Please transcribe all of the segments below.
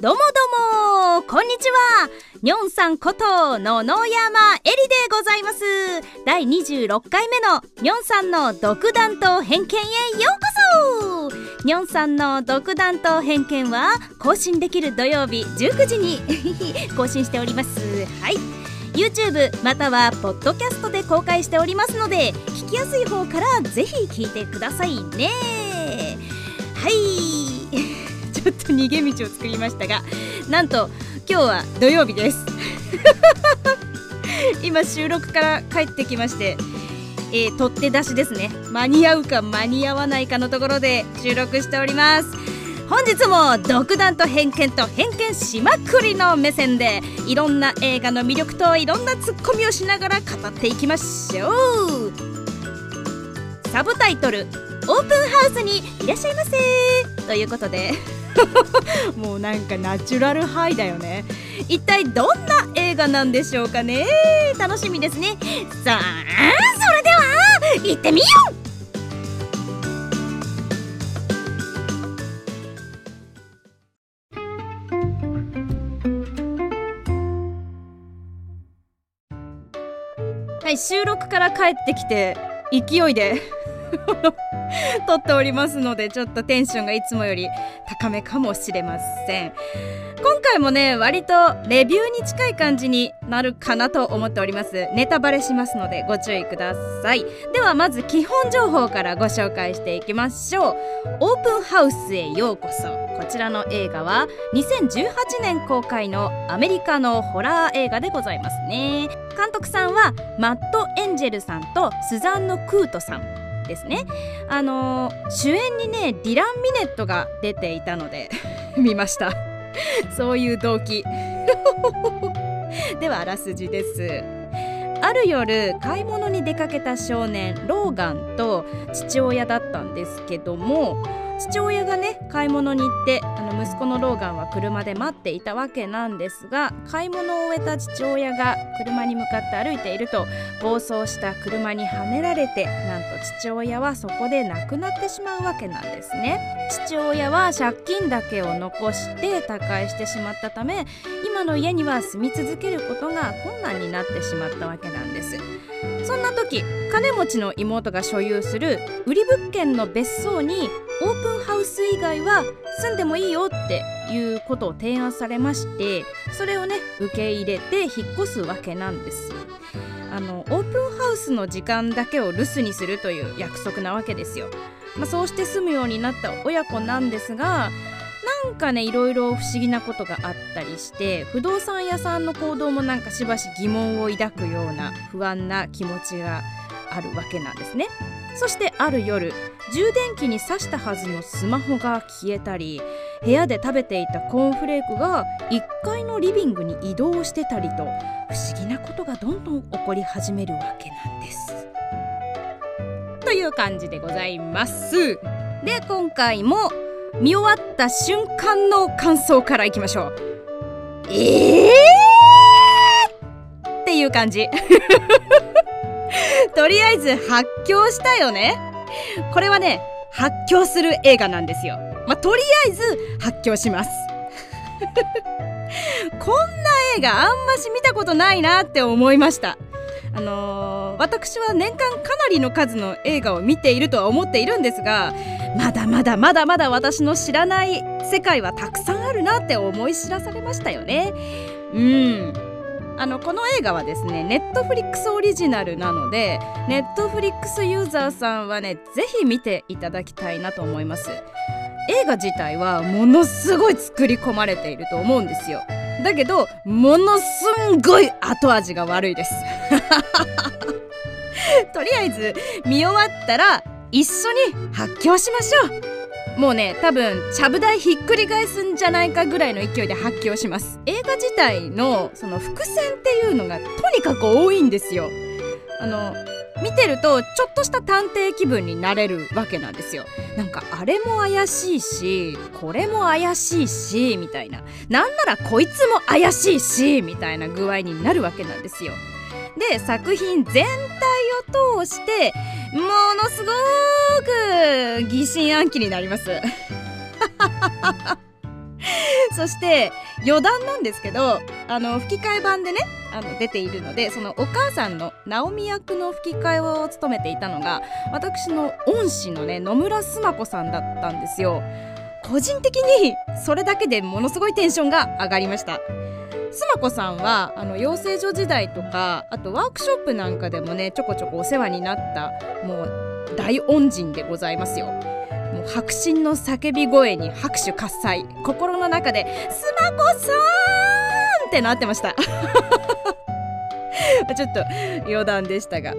どうもどうもこんにちは。にょんさんこと野々山えりでございます。第26回目のにょんさんの独断と偏見へようこそ。にょんさんの独断と偏見は更新できる土曜日19時に 更新しております。はい。YouTube またはポッドキャストで公開しておりますので聞きやすい方からぜひ聞いてくださいね。はい。ちょっと逃げ道を作りましたがなんと今日は土曜日です。今収録から帰ってきましてえー、取って出しですね。間に合うか間に合わないかのところで収録しております。本日も独断と偏見と偏見しまくりの目線でいろんな映画の魅力といろんなツッコミをしながら語っていきましょう。サブタイトル「オープンハウスにいらっしゃいませ」ということで。もうなんかナチュラルハイだよね。一体どんな映画なんでしょうかね。楽しみですね。さあそれでは行ってみよう。はい収録から帰ってきて勢いで。撮っておりますのでちょっとテンションがいつもより高めかもしれません。今回もね割とレビューに近い感じになるかなと思っております。ネタバレしますのでご注意ください。ではまず基本情報からご紹介していきましょう。オープンハウスへようこそ。こちらの映画は2018年公開のアメリカのホラー映画でございますね。監督さんはマット・エンジェルさんとスザンヌ・クートさん。ですね。あの、主演にねディラン・ミネットが出ていたので 見ました。そういう動機。ではあらすじです。ある夜買い物に出かけた少年ローガンと父親だったんですけども父親がね買い物に行ってあの息子のローガンは車で待っていたわけなんですが買い物を終えた父親が車に向かって歩いていると暴走した車にはねられてなんと父親はそこで亡くなってしまうわけなんですね。父親は借金だけを残して他界してしまったため今の家には住み続けることが困難になってしまったわけなんです。そんな時金持ちの妹が所有する売り物件の別荘にオープンプンハウス以外は住んでもいいよっていうことを提案されましてそれをね受け入れて引っ越すわけなんです。あのオープンハウスの時間だけを留守にするという約束なわけですよ、まあ、そうして住むようになった親子なんですがなんかねいろいろ不思議なことがあったりして不動産屋さんの行動もなんかしばし疑問を抱くような不安な気持ちがあるわけなんですね。そしてある夜充電器に挿したはずのスマホが消えたり部屋で食べていたコーンフレークが1階のリビングに移動してたりと不思議なことがどんどん起こり始めるわけなんです。という感じでございます。で今回も見終わった瞬間の感想からいきましょう。えーっていう感じ。とりあえず発狂したよね。これはね発狂する映画なんですよ。まあ、とりあえず発狂します。こんな映画あんまし見たことないなって思いました。あのー、私は年間かなりの数の映画を見ているとは思っているんですがまだまだまだまだ私の知らない世界はたくさんあるなって思い知らされましたよね。うんあのこの映画はですねネットフリックスオリジナルなのでネットフリックスユーザーさんはねぜひ見ていただきたいなと思います。映画自体はものすごい作り込まれていると思うんですよ。だけどものすんごい後味が悪いです。とりあえず見終わったら一緒に発狂しましょう。もうね多分ちゃぶ台ひっくり返すんじゃないかぐらいの勢いで発狂します。映画自体のその伏線っていうのがとにかく多いんですよ。あの見てるとちょっとした探偵気分になれるわけなんですよ。なんかあれも怪しいしこれも怪しいしみたいな。なんならこいつも怪しいしみたいな具合になるわけなんですよ。で作品全体を通してものすごく疑心暗鬼になります。そして余談なんですけどあの吹き替え版でねあの出ているのでそのお母さんの直美役の吹き替えを務めていたのが私の恩師のね野村須磨子さんだったんですよ。個人的にそれだけでものすごいテンションが上がりました。須磨子さんはあの養成所時代とかあとワークショップなんかでもねちょこちょこお世話になったもう大恩人でございますよ。もう迫真の叫び声に拍手喝采。心の中で「須磨子さん!」ってなってました。ちょっと余談でしたが。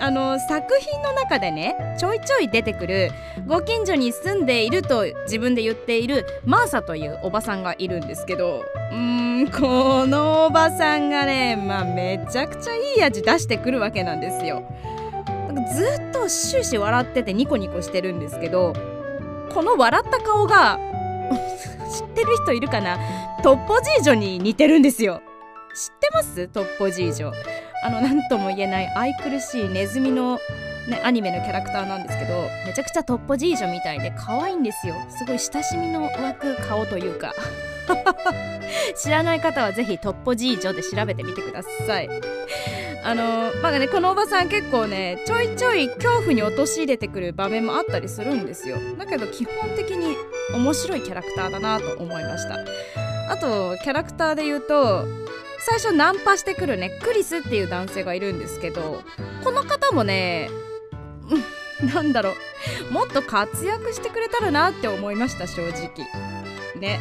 あの作品の中でねちょいちょい出てくるご近所に住んでいると自分で言っているマーサというおばさんがいるんですけどうーんこのおばさんがねまあめちゃくちゃいい味出してくるわけなんですよ。ずっと終始笑っててニコニコしてるんですけどこの笑った顔が 知ってる人いるかな？トッポジージョに似てるんですよ。知ってます？トッポジージョ。あの何とも言えない愛くるしいネズミの、ね、アニメのキャラクターなんですけどめちゃくちゃトッポジージョみたいで可愛いんですよ。すごい親しみの湧く顔というか。知らない方はぜひトッポジージョで調べてみてください。あのまあねこのおばさん結構ねちょいちょい恐怖に陥れてくる場面もあったりするんですよ。だけど基本的に面白いキャラクターだなと思いました。あとキャラクターで言うと最初ナンパしてくるねクリスっていう男性がいるんですけどこの方もねなんだろうもっと活躍してくれたらなって思いました正直。ね。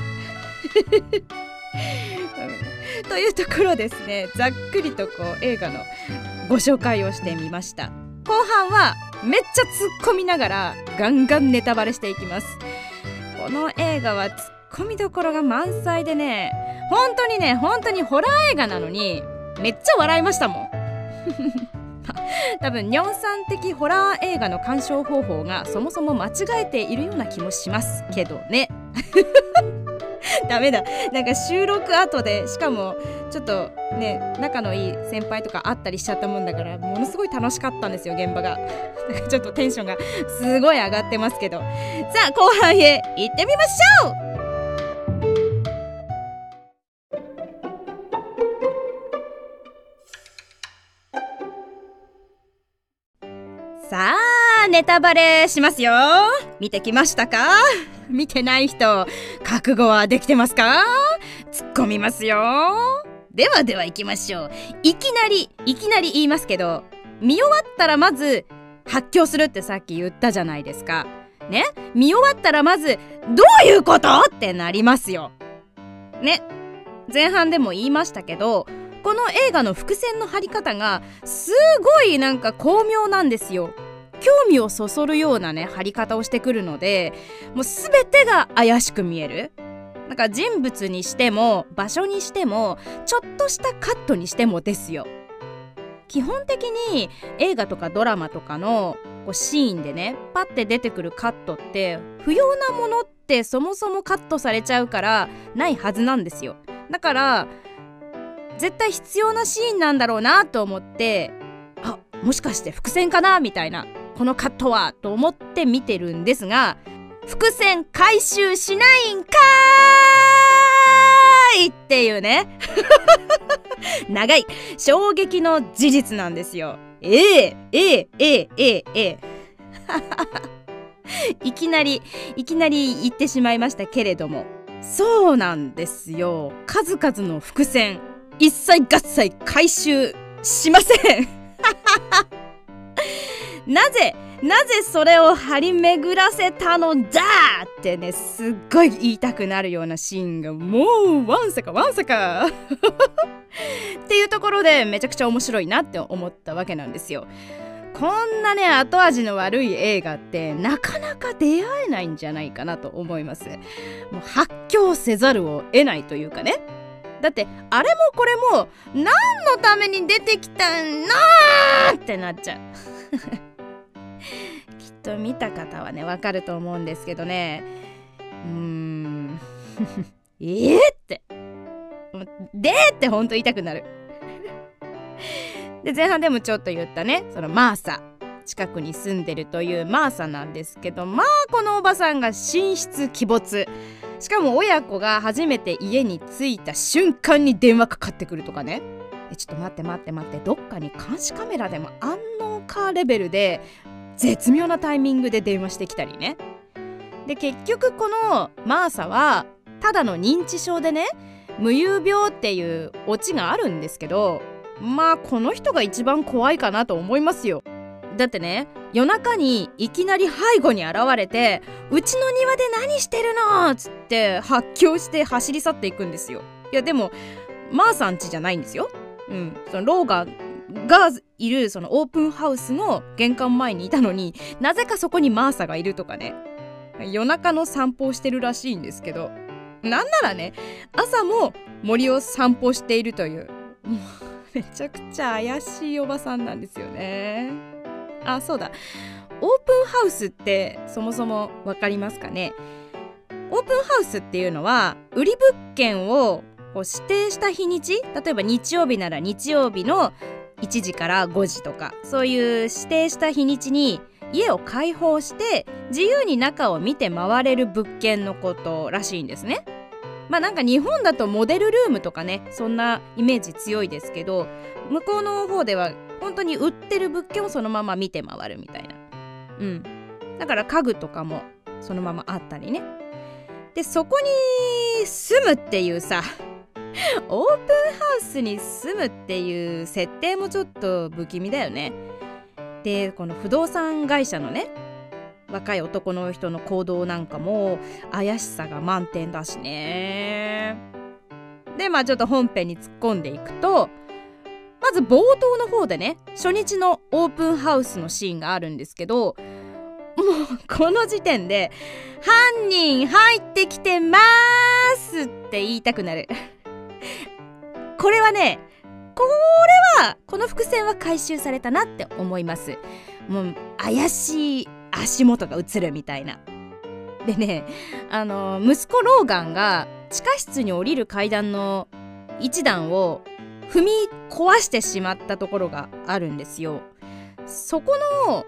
というところですねざっくりとこう映画のご紹介をしてみました。後半はめっちゃ突っ込みながらガンガンネタバレしていきます。この映画は突っ込みどころが満載でね本当にね本当にホラー映画なのにめっちゃ笑いましたもん。多分尿酸的ホラー映画の鑑賞方法がそもそも間違えているような気もしますけどね。ダメだ。なんか収録後でしかもちょっとね仲のいい先輩とかあったりしちゃったもんだからものすごい楽しかったんですよ現場が。ちょっとテンションがすごい上がってますけど。さあ後半へ行ってみましょうさあネタバレしますよ。見てきましたか？見てない人覚悟はできてますか？突っ込みますよ。ではでは行きましょう。いきなりいきなり言いますけど見終わったらまず発狂するってさっき言ったじゃないですか。ね？見終わったらまずどういうこと？ってなりますよ。ね？前半でも言いましたけどこの映画の伏線の張り方がすごいなんか巧妙なんですよ。興味をそそるようなね張り方をしてくるのでもう全てが怪しく見える。なんか人物にしても場所にしてもちょっとしたカットにしてもですよ。基本的に映画とかドラマとかのこうシーンでねパッて出てくるカットって不要なものってそもそもカットされちゃうからないはずなんですよ。だから絶対必要なシーンなんだろうなと思ってあもしかして伏線かなみたいなこのカットはと思って見てるんですが伏線回収しないんかーいっていうね。長い。衝撃の事実なんですよ。えええええええええいきなりいきなり言ってしまいましたけれども。そうなんですよ。数々の伏線。一切合切回収しません なぜなぜそれを張り巡らせたのだ？ってねすっごい言いたくなるようなシーンがもうわんさかわんさかっていうところでめちゃくちゃ面白いなって思ったわけなんですよ。こんなね後味の悪い映画ってなかなか出会えないんじゃないかなと思います。もう発狂せざるを得ないというかね。だってあれもこれも何のために出てきたんなーってなっちゃう。きっと見た方はねわかると思うんですけどね。うーん。えーって。でってほんと言いたくなる。で前半でもちょっと言ったねそのマーサ。近くに住んでるというマーサなんですけどまあこのおばさんが神出鬼没。しかも親子が初めて家に着いた瞬間に電話かかってくるとかね。ちょっと待って待って待ってどっかに監視カメラでも安納かレベルで絶妙なタイミングで電話してきたりね。で結局このマーサはただの認知症でね無遊病っていうオチがあるんですけどまあこの人が一番怖いかなと思いますよ。だってね夜中にいきなり背後に現れて「うちの庭で何してるの?」っつって発狂して走り去っていくんですよ。いやでもマーさん家じゃないんですよ。うん。そのローガンがいるそのオープンハウスの玄関前にいたのになぜかそこにマーサがいるとかね。夜中の散歩をしてるらしいんですけど。なんならね朝も森を散歩しているという。もうめちゃくちゃ怪しいおばさんなんですよね。あそうだオープンハウスってそもそも分かりますかね？オープンハウスっていうのは売り物件をこう指定した日にち例えば日曜日なら日曜日の1時から5時とかそういう指定した日にちに家を開放して自由に中を見て回れる物件のことらしいんですね。まあなんか日本だとモデルルームとかねそんなイメージ強いですけど向こうの方では本当に売ってる物件をそのまま見て回るみたいな。うん。だから家具とかもそのままあったりね。でそこに住むっていうさ オープンハウスに住むっていう設定もちょっと不気味だよね。でこの不動産会社のね若い男の人の行動なんかも怪しさが満点だしね。でまあちょっと本編に突っ込んでいくとず冒頭の方でね初日のオープンハウスのシーンがあるんですけどもうこの時点で「犯人入ってきてます!」って言いたくなる。これはねこれはこの伏線は回収されたなって思いますもう怪しい足元が映るみたいなでねあの息子ローガンが地下室に降りる階段の一段を踏み壊してしまったところがあるんですよ。そこの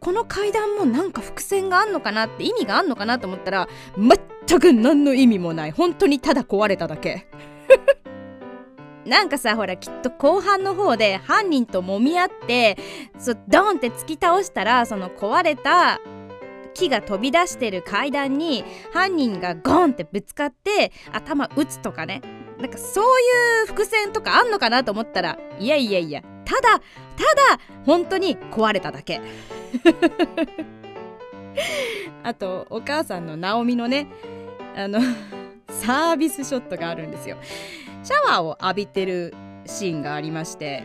この階段もなんか伏線があんのかなって意味があんのかなと思ったら全く何の意味もない。本当にただ壊れただけ。なんかさほらきっと後半の方で犯人と揉み合ってそドンって突き倒したらその壊れた木が飛び出してる階段に犯人がゴンってぶつかって頭打つとかね。なんかそういう伏線とかあんのかなと思ったらいやいやいやただただ本当に壊れただけ。あとお母さんのナオミのねあの サービスショットがあるんですよ。シャワーを浴びてるシーンがありまして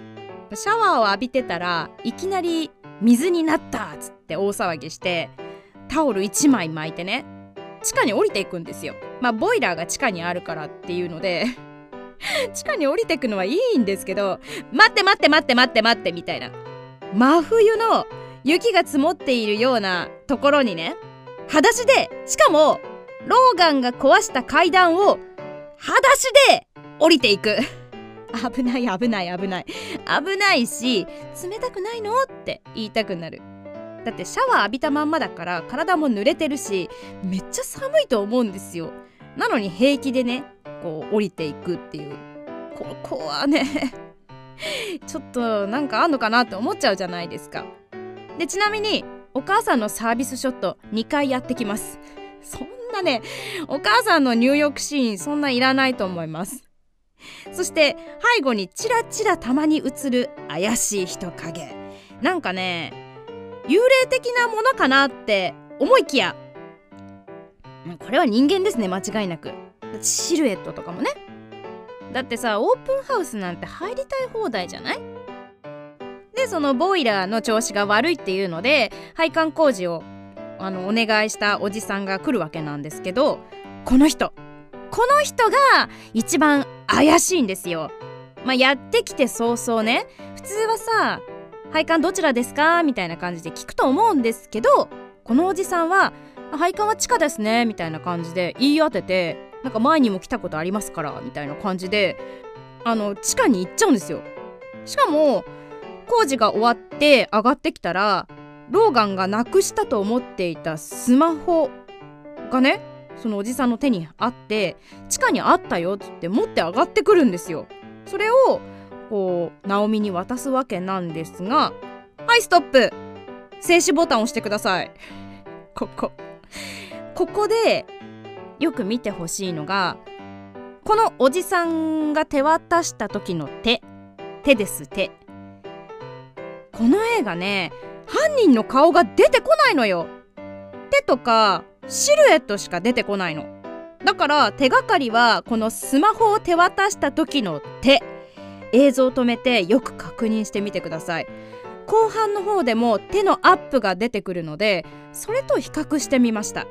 シャワーを浴びてたらいきなり水になったっつって大騒ぎしてタオル1枚巻いてね地下に降りていくんですよ。まあボイラーが地下にあるからっていうので 地下に降りてくのはいいんですけど待って待って待って待って待ってみたいな。真冬の雪が積もっているようなところにね裸足でしかもローガンが壊した階段を裸足で降りていく。危ない危ない危ない。危ないし冷たくないのって言いたくなる。だってシャワー浴びたまんまだから体も濡れてるしめっちゃ寒いと思うんですよ。なのに平気でねこう降りていくっていう。ここはね ちょっとなんかあんのかなって思っちゃうじゃないですか。でちなみにお母さんのサービスショット2回やってきます。そんなねお母さんの入浴シーンそんないらないと思います。そして背後にチラチラたまに映る怪しい人影。なんかね幽霊的なものかなって思いきやこれは人間ですね間違いなく。シルエットとかもね。だってさオープンハウスなんて入りたい放題じゃない？でそのボイラーの調子が悪いっていうので配管工事をあのお願いしたおじさんが来るわけなんですけどこの人。この人が一番怪しいんですよ。まあ、やってきて早々ね。普通はさ「配管どちらですか?」みたいな感じで聞くと思うんですけどこのおじさんは「配管は地下ですね」みたいな感じで言い当ててなんか前にも来たことありますからみたいな感じであの地下に行っちゃうんですよ。しかも工事が終わって上がってきたらローガンがなくしたと思っていたスマホがねそのおじさんの手にあって地下にあったよっつって持って上がってくるんですよ。それをこうナオミに渡すわけなんですがはいストップ。静止ボタンを押してください。ここ。ここでよく見てほしいのがこのおじさんが手渡した時の手。手です手。この映画ね犯人の顔が出てこないのよ。手とかシルエットしか出てこないの。だから手がかりはこのスマホを手渡した時の手。映像を止めてよく確認してみてください。後半の方でも手のアップが出てくるのでそれと比較してみました。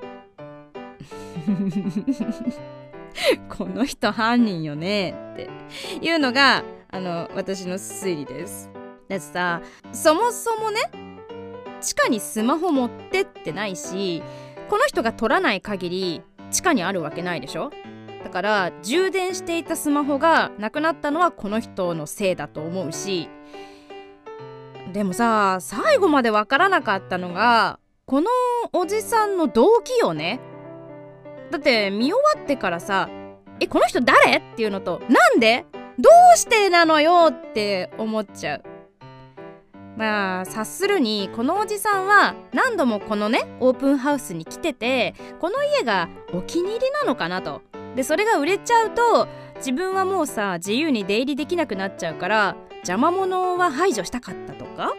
この人犯人よねっていうのがあの私の推理です。だってさそもそもね地下にスマホ持ってってないしこの人が取らない限り地下にあるわけないでしょ？だから充電していたスマホがなくなったのはこの人のせいだと思うし。でもさ最後までわからなかったのがこのおじさんの動機よね？だって見終わってからさ「えこの人誰?」っていうのと「なんで？どうしてなのよ?」って思っちゃうまあ察するにこのおじさんは何度もこのねオープンハウスに来ててこの家がお気に入りなのかなとでそれが売れちゃうと自分はもうさ自由に出入りできなくなっちゃうから邪魔者は排除したかったとか？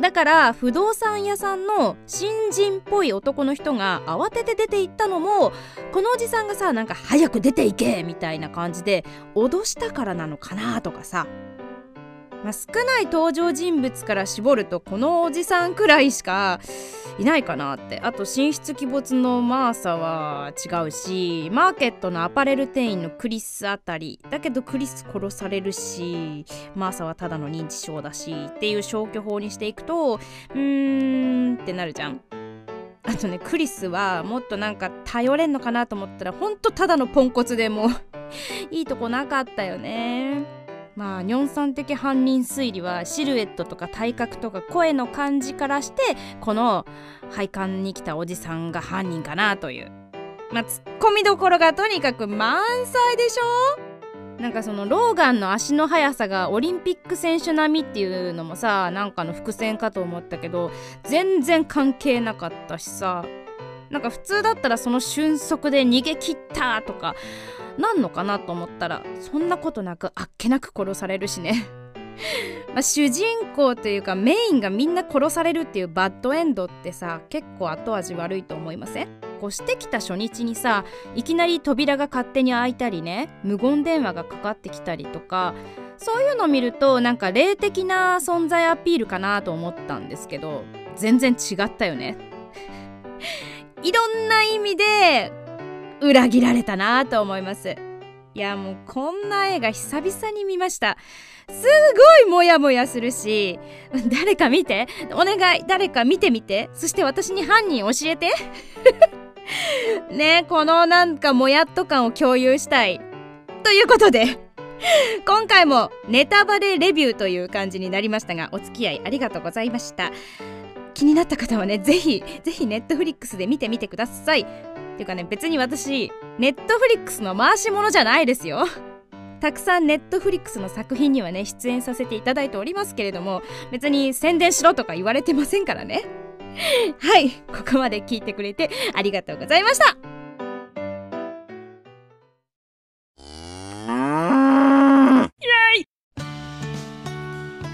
だから不動産屋さんの新人っぽい男の人が慌てて出て行ったのもこのおじさんがさなんか早く出て行けみたいな感じで脅したからなのかなとかさまあ、少ない登場人物から絞るとこのおじさんくらいしかいないかなってあと神出鬼没のマーサは違うしマーケットのアパレル店員のクリスあたりだけどクリス殺されるしマーサはただの認知症だしっていう消去法にしていくとうーんってなるじゃん。あとねクリスはもっとなんか頼れんのかなと思ったらほんとただのポンコツでもいいとこなかったよね。まあニョンさん的犯人推理はシルエットとか体格とか声の感じからしてこの配管に来たおじさんが犯人かなという。まあツッコミどころがとにかく満載でしょ？なんかそのローガンの足の速さがオリンピック選手並みっていうのもさなんかの伏線かと思ったけど全然関係なかったしさ。なんか普通だったらその瞬足で逃げ切ったとかなんのかなと思ったらそんなことなくあっけなく殺されるしね。まあ主人公というかメインがみんな殺されるっていうバッドエンドってさ結構後味悪いと思いません？越してきた初日にさいきなり扉が勝手に開いたりね無言電話がかかってきたりとかそういうの見るとなんか霊的な存在アピールかなと思ったんですけど全然違ったよね。いろんな意味で裏切られたなと思います。いやもうこんな映画久々に見ました。すごいモヤモヤするし誰か見て？お願い。誰か見てみて。そして私に犯人教えて。ねこのなんかもやっと感を共有したい。ということで今回もネタバレレビューという感じになりましたがお付き合いありがとうございました。気になった方はねぜひぜひネットフリックスで見てみてください。っていうかね別に私ネットフリックスの回し物じゃないですよ。たくさんネットフリックスの作品にはね出演させていただいておりますけれども別に宣伝しろとか言われてませんからね。はいここまで聞いてくれてありがとうございました。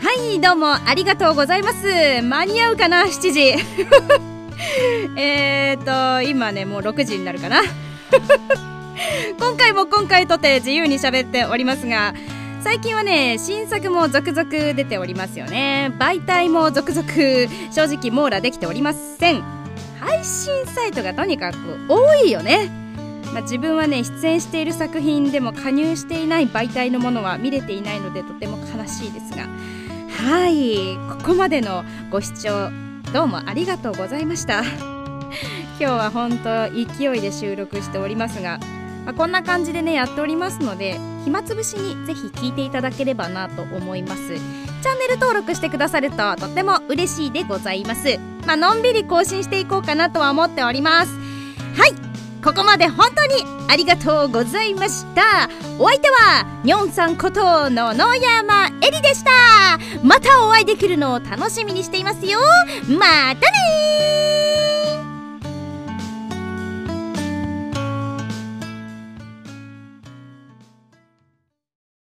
はいどうもありがとうございます。間に合うかな7時 えっと今ねもう6時になるかな。今回も今回とて自由に喋っておりますが最近はね新作も続々出ておりますよね。媒体も続々正直網羅できておりません。配信サイトがとにかく多いよね。まあ、自分はね出演している作品でも加入していない媒体のものは見れていないのでとても悲しいですが。はいここまでのご視聴どうもありがとうございました。今日は本当勢いで収録しておりますが、まあ、こんな感じでねやっておりますので暇つぶしにぜひ聞いていただければなと思います。チャンネル登録してくださるととっても嬉しいでございます。まあのんびり更新していこうかなとは思っております。はい。ここまで本当にありがとうございました。お相手はにょんさんことの野山えりでした。またお会いできるのを楽しみにしていますよ。またね